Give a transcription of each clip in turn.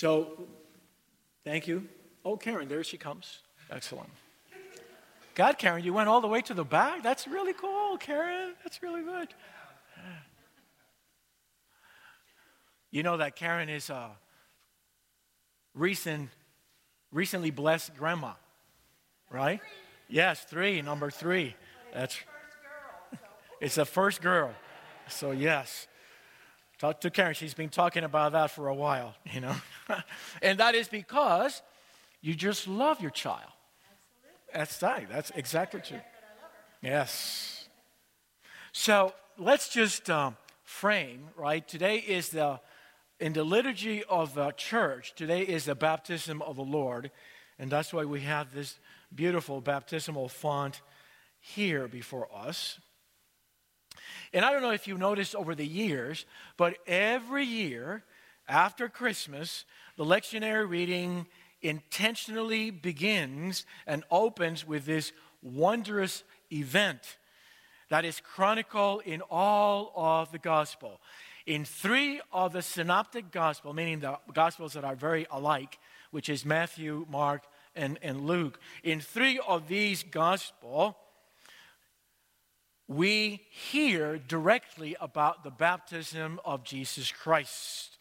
So, thank you. Oh, Karen, there she comes. Excellent. God, Karen, you went all the way to the back? That's really cool, Karen. That's really good. You know that Karen is a recent, recently blessed grandma, right? Yes, three, number three. That's it's the first girl. So yes. Talk to Karen. She's been talking about that for a while, you know. and that is because you just love your child. Absolutely. That's right. That's exactly true. Yes. So let's just um, frame, right? Today is the, in the liturgy of the church, today is the baptism of the Lord. And that's why we have this beautiful baptismal font here before us. And I don't know if you noticed over the years, but every year after Christmas, the lectionary reading intentionally begins and opens with this wondrous event that is chronicled in all of the gospel. In three of the synoptic gospel, meaning the gospels that are very alike, which is Matthew, Mark, and, and Luke, in three of these gospel, we hear directly about the baptism of Jesus Christ.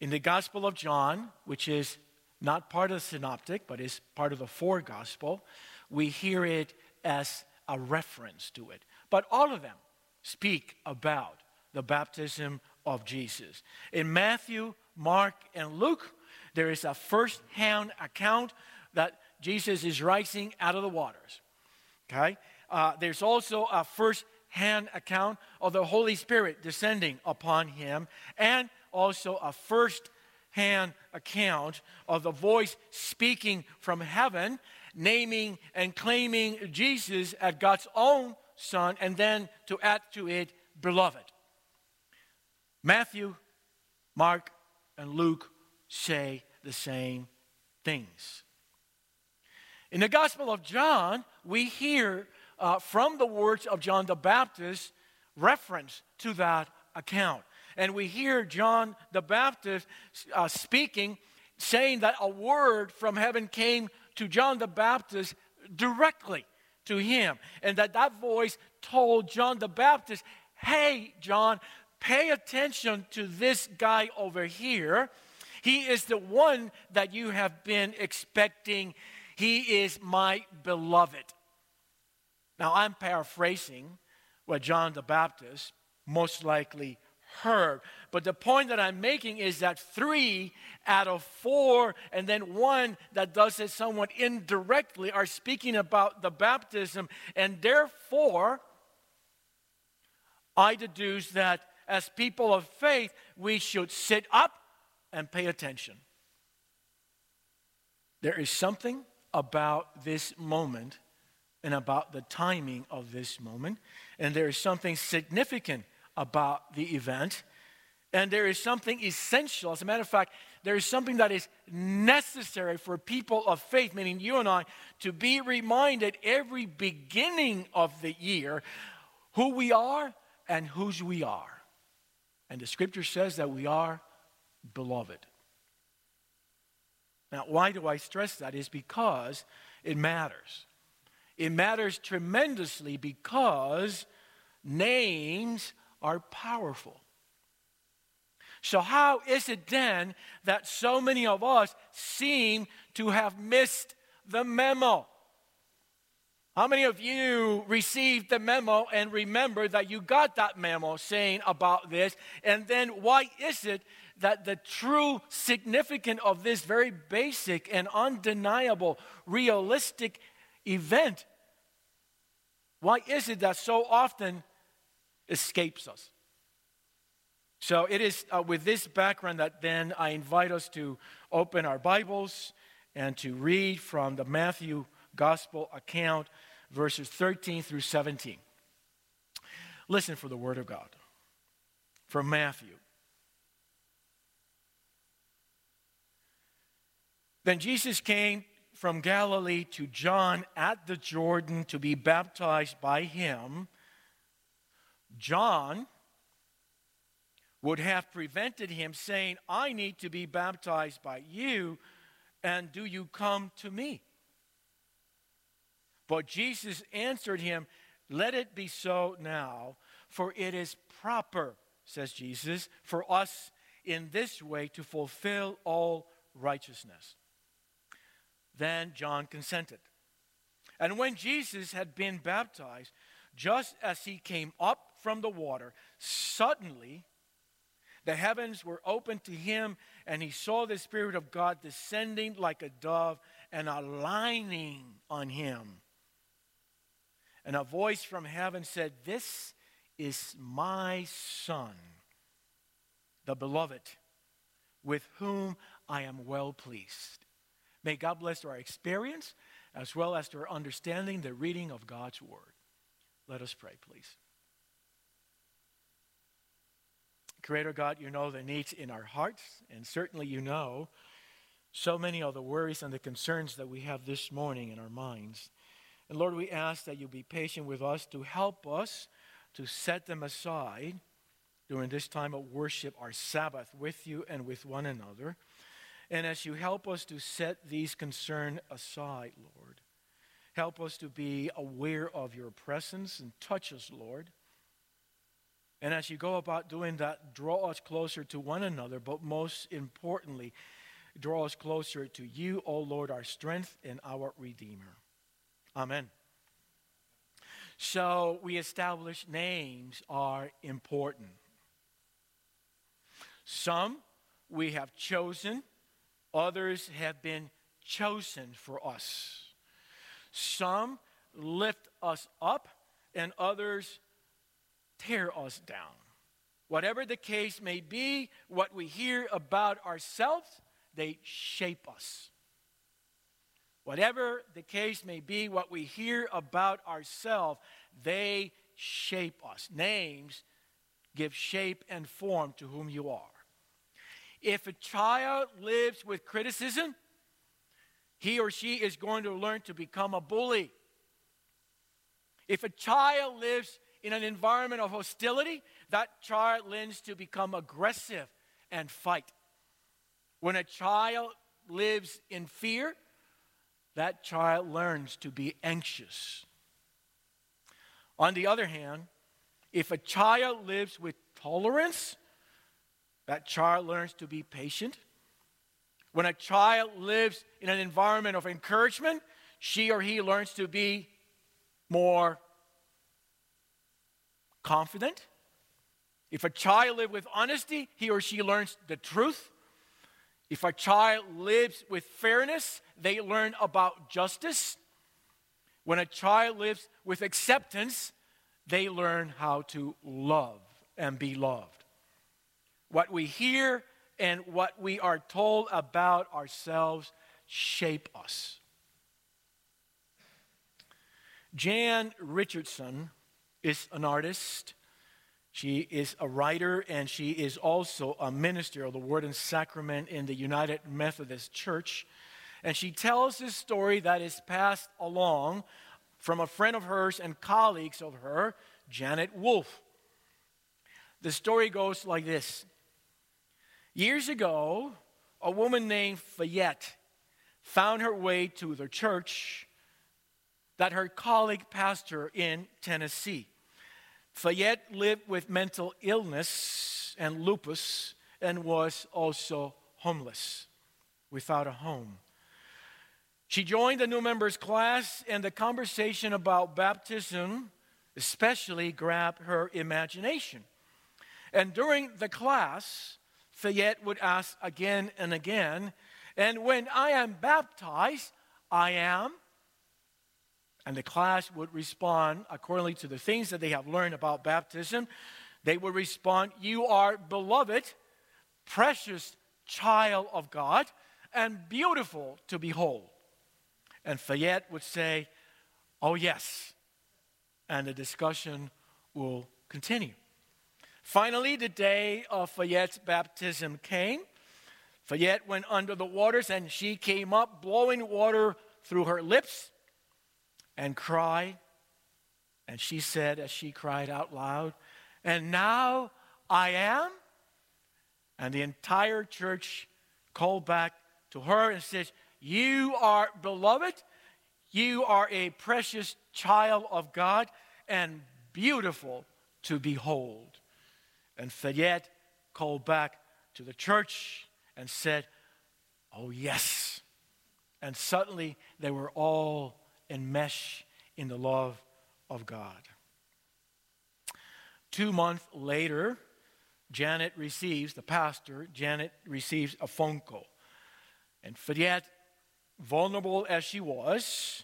In the Gospel of John, which is not part of the synoptic, but is part of the four gospel, we hear it as a reference to it. But all of them speak about the baptism of Jesus. In Matthew, Mark, and Luke, there is a first hand account that Jesus is rising out of the waters. Okay? Uh, there's also a first hand account of the Holy Spirit descending upon him, and also a first hand account of the voice speaking from heaven, naming and claiming Jesus as God's own Son, and then to add to it, beloved. Matthew, Mark, and Luke say the same things. In the Gospel of John, we hear uh, from the words of John the Baptist reference to that account. And we hear John the Baptist uh, speaking, saying that a word from heaven came to John the Baptist directly to him. And that that voice told John the Baptist, hey, John, pay attention to this guy over here. He is the one that you have been expecting. He is my beloved. Now, I'm paraphrasing what John the Baptist most likely heard. But the point that I'm making is that three out of four, and then one that does it somewhat indirectly, are speaking about the baptism. And therefore, I deduce that as people of faith, we should sit up and pay attention. There is something about this moment and about the timing of this moment. And there is something significant about the event. And there is something essential. As a matter of fact, there is something that is necessary for people of faith, meaning you and I, to be reminded every beginning of the year who we are and whose we are. And the scripture says that we are beloved. Now, why do I stress that? Is because it matters. It matters tremendously because names are powerful. So, how is it then that so many of us seem to have missed the memo? How many of you received the memo and remember that you got that memo saying about this? And then, why is it that the true significance of this very basic and undeniable, realistic event why is it that so often escapes us? So it is uh, with this background that then I invite us to open our Bibles and to read from the Matthew Gospel account, verses 13 through 17. Listen for the Word of God from Matthew. Then Jesus came from Galilee to John at the Jordan to be baptized by him, John would have prevented him saying, I need to be baptized by you, and do you come to me? But Jesus answered him, Let it be so now, for it is proper, says Jesus, for us in this way to fulfill all righteousness. Then John consented. And when Jesus had been baptized, just as he came up from the water, suddenly the heavens were opened to him, and he saw the Spirit of God descending like a dove and aligning on him. And a voice from heaven said, This is my Son, the beloved, with whom I am well pleased. May God bless our experience as well as to our understanding the reading of God's Word. Let us pray, please. Creator God, you know the needs in our hearts, and certainly you know so many of the worries and the concerns that we have this morning in our minds. And Lord, we ask that you be patient with us to help us to set them aside during this time of worship, our Sabbath, with you and with one another. And as you help us to set these concerns aside, Lord, help us to be aware of your presence and touch us, Lord. And as you go about doing that, draw us closer to one another, but most importantly, draw us closer to you, O Lord, our strength and our Redeemer. Amen. So we establish names are important. Some we have chosen, others have been chosen for us. Some lift us up, and others tear us down. Whatever the case may be, what we hear about ourselves, they shape us. Whatever the case may be, what we hear about ourselves, they shape us. Names give shape and form to whom you are. If a child lives with criticism, he or she is going to learn to become a bully. If a child lives in an environment of hostility, that child learns to become aggressive and fight. When a child lives in fear, that child learns to be anxious. On the other hand, if a child lives with tolerance, that child learns to be patient. When a child lives in an environment of encouragement, she or he learns to be more confident. If a child lives with honesty, he or she learns the truth. If a child lives with fairness, they learn about justice. When a child lives with acceptance, they learn how to love and be loved. What we hear and what we are told about ourselves shape us. Jan Richardson is an artist. She is a writer and she is also a minister of the Word and Sacrament in the United Methodist Church. And she tells this story that is passed along from a friend of hers and colleagues of her, Janet Wolf. The story goes like this Years ago, a woman named Fayette found her way to the church that her colleague pastor in Tennessee. Fayette lived with mental illness and lupus and was also homeless without a home. She joined the new members class, and the conversation about baptism especially grabbed her imagination. And during the class, Fayette would ask again and again, and when I am baptized, I am and the class would respond accordingly to the things that they have learned about baptism. They would respond, You are beloved, precious child of God, and beautiful to behold. And Fayette would say, Oh, yes. And the discussion will continue. Finally, the day of Fayette's baptism came. Fayette went under the waters and she came up, blowing water through her lips and cried. And she said, as she cried out loud, And now I am And the entire church called back to her and says, You are beloved, you are a precious child of God, and beautiful to behold. And Fayette called back to the church and said, Oh, yes. And suddenly they were all enmeshed in the love of God. Two months later, Janet receives, the pastor, Janet receives a phone call. And Fayette, vulnerable as she was,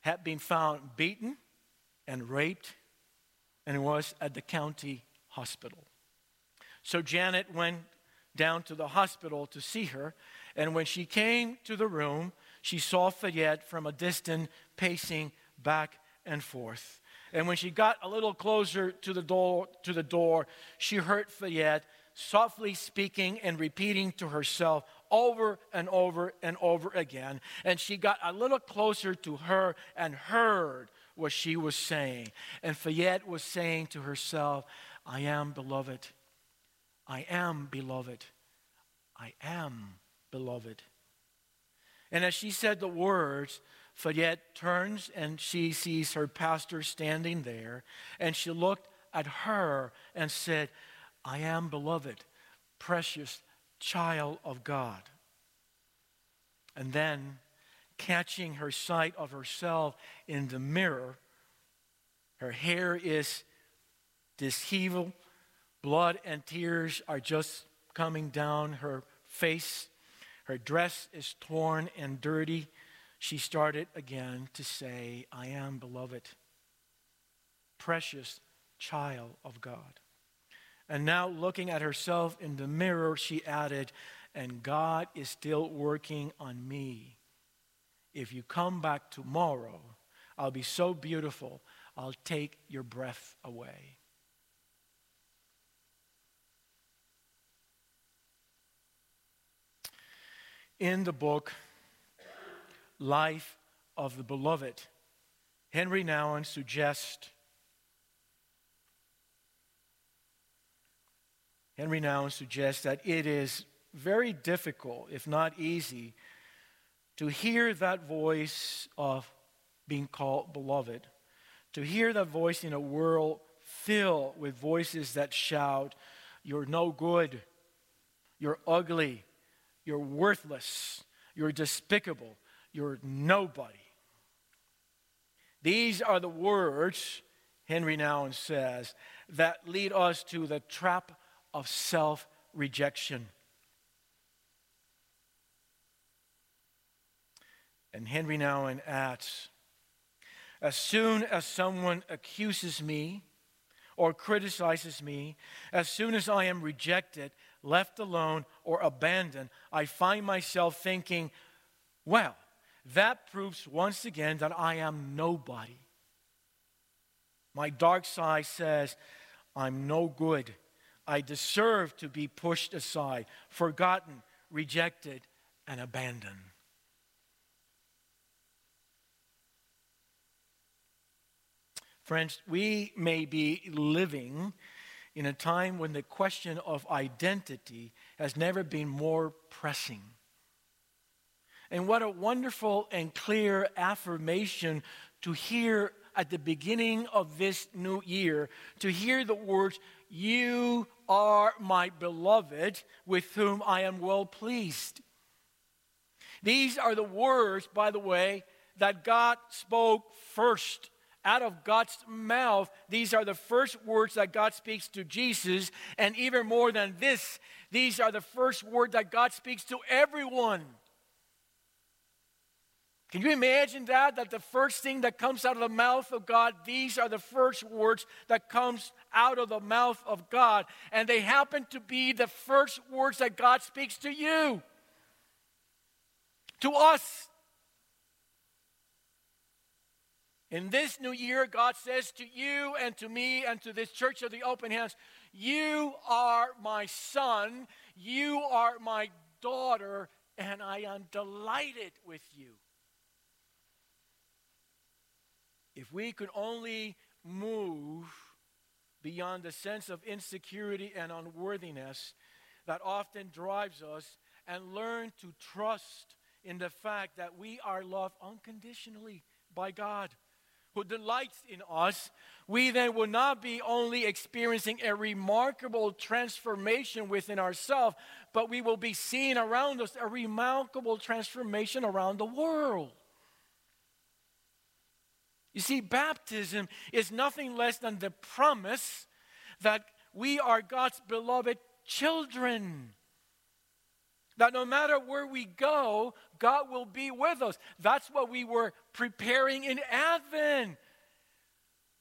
had been found beaten and raped and was at the county hospital. So Janet went down to the hospital to see her, and when she came to the room, she saw Fayette from a distance pacing back and forth. And when she got a little closer to the door, to the door, she heard Fayette softly speaking and repeating to herself over and over and over again. And she got a little closer to her and heard what she was saying. And Fayette was saying to herself, I am beloved. I am beloved. I am beloved. And as she said the words, Fayette turns and she sees her pastor standing there, and she looked at her and said, I am beloved, precious child of God. And then, catching her sight of herself in the mirror, her hair is disheveled, blood and tears are just coming down her face. Her dress is torn and dirty. She started again to say, I am beloved, precious child of God. And now, looking at herself in the mirror, she added, And God is still working on me. If you come back tomorrow, I'll be so beautiful, I'll take your breath away. In the book, Life of the Beloved, Henry Nouwen suggests Henry Nouwen suggests that it is very difficult, if not easy, to hear that voice of being called beloved, to hear that voice in a world filled with voices that shout, You're no good, you're ugly, you're worthless, you're despicable, you're nobody. These are the words, Henry Nouwen says, that lead us to the trap of self rejection. And Henry Nouwen adds As soon as someone accuses me or criticizes me, as soon as I am rejected, left alone, or abandoned, I find myself thinking, well, that proves once again that I am nobody. My dark side says, I'm no good. I deserve to be pushed aside, forgotten, rejected, and abandoned. Friends, we may be living in a time when the question of identity has never been more pressing. And what a wonderful and clear affirmation to hear at the beginning of this new year, to hear the words, You are my beloved, with whom I am well pleased. These are the words, by the way, that God spoke first. Out of God's mouth, these are the first words that God speaks to Jesus. And even more than this, these are the first words that God speaks to everyone. Can you imagine that? That the first thing that comes out of the mouth of God, these are the first words that comes out of the mouth of God. And they happen to be the first words that God speaks to you, to us. In this new year, God says to you and to me and to this church of the open hands, You are my son, you are my daughter, and I am delighted with you. If we could only move beyond the sense of insecurity and unworthiness that often drives us and learn to trust in the fact that we are loved unconditionally by God who delights in us, we then will not be only experiencing a remarkable transformation within ourselves, but we will be seeing around us a remarkable transformation around the world. You see, baptism is nothing less than the promise that we are God's beloved children. That no matter where we go, God will be with us. That's what we were preparing in Advent.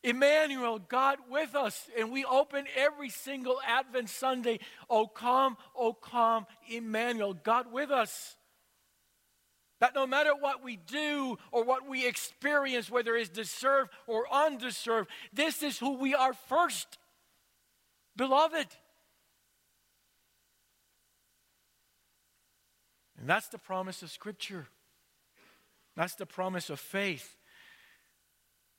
Emmanuel, God with us. And we open every single Advent Sunday. Oh, come, oh, come, Emmanuel, God with us. That no matter what we do or what we experience, whether it's deserved or undeserved, this is who we are first. Beloved. And that's the promise of Scripture. That's the promise of faith.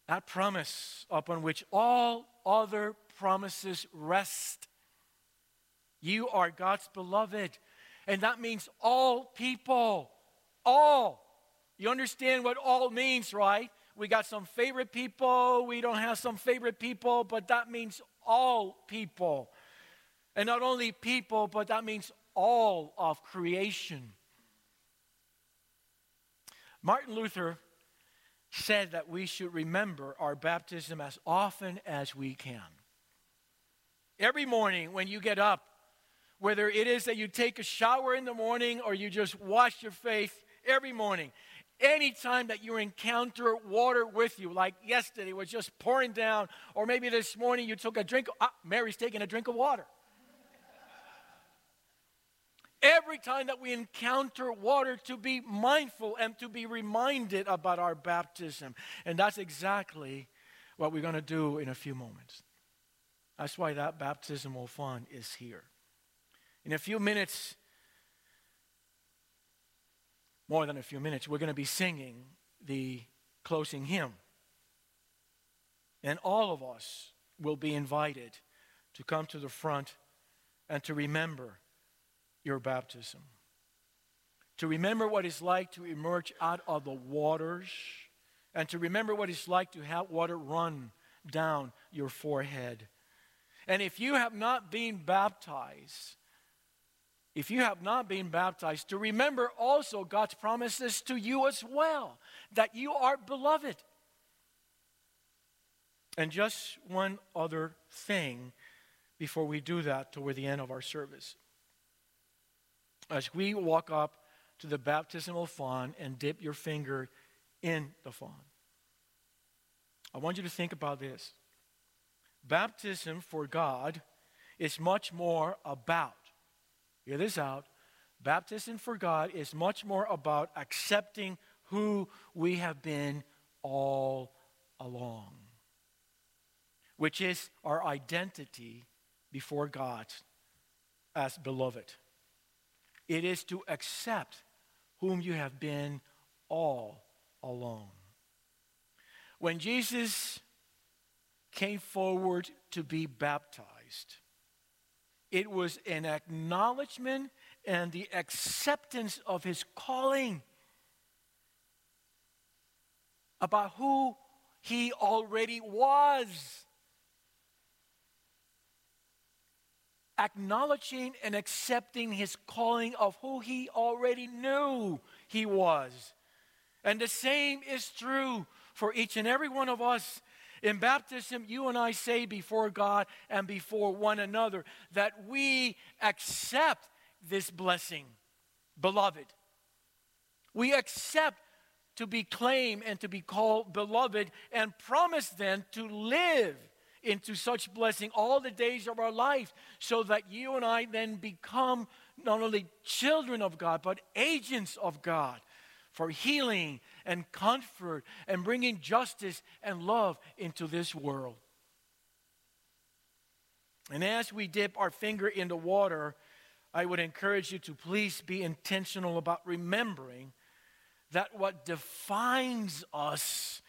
That promise upon which all other promises rest. You are God's beloved. And that means all people. All. You understand what all means, right? We got some favorite people, we don't have some favorite people, but that means all people. And not only people, but that means all of creation. Martin Luther said that we should remember our baptism as often as we can. Every morning when you get up, whether it is that you take a shower in the morning or you just wash your face every morning, anytime that you encounter water with you, like yesterday was just pouring down, or maybe this morning you took a drink, ah, Mary's taking a drink of water. Every time that we encounter water, to be mindful and to be reminded about our baptism. And that's exactly what we're going to do in a few moments. That's why that baptismal font is here. In a few minutes, more than a few minutes, we're going to be singing the closing hymn. And all of us will be invited to come to the front and to remember your baptism. To remember what it's like to emerge out of the waters and to remember what it's like to have water run down your forehead. And if you have not been baptized, if you have not been baptized, to remember also God's promises to you as well that you are beloved. And just one other thing before we do that toward the end of our service as we walk up to the baptismal font and dip your finger in the font, I want you to think about this. Baptism for God is much more about, hear this out, baptism for God is much more about accepting who we have been all along, which is our identity before God as beloved. It is to accept whom you have been all along. When Jesus came forward to be baptized, it was an acknowledgement and the acceptance of his calling about who he already was. Acknowledging and accepting his calling of who he already knew he was. And the same is true for each and every one of us. In baptism, you and I say before God and before one another that we accept this blessing, beloved. We accept to be claimed and to be called beloved and promise then to live into such blessing all the days of our life so that you and I then become not only children of God, but agents of God for healing and comfort and bringing justice and love into this world. And as we dip our finger in the water, I would encourage you to please be intentional about remembering that what defines us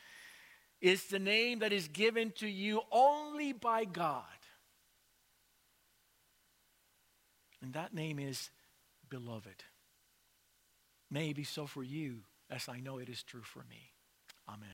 is the name that is given to you only by God. And that name is beloved. May it be so for you, as I know it is true for me. Amen.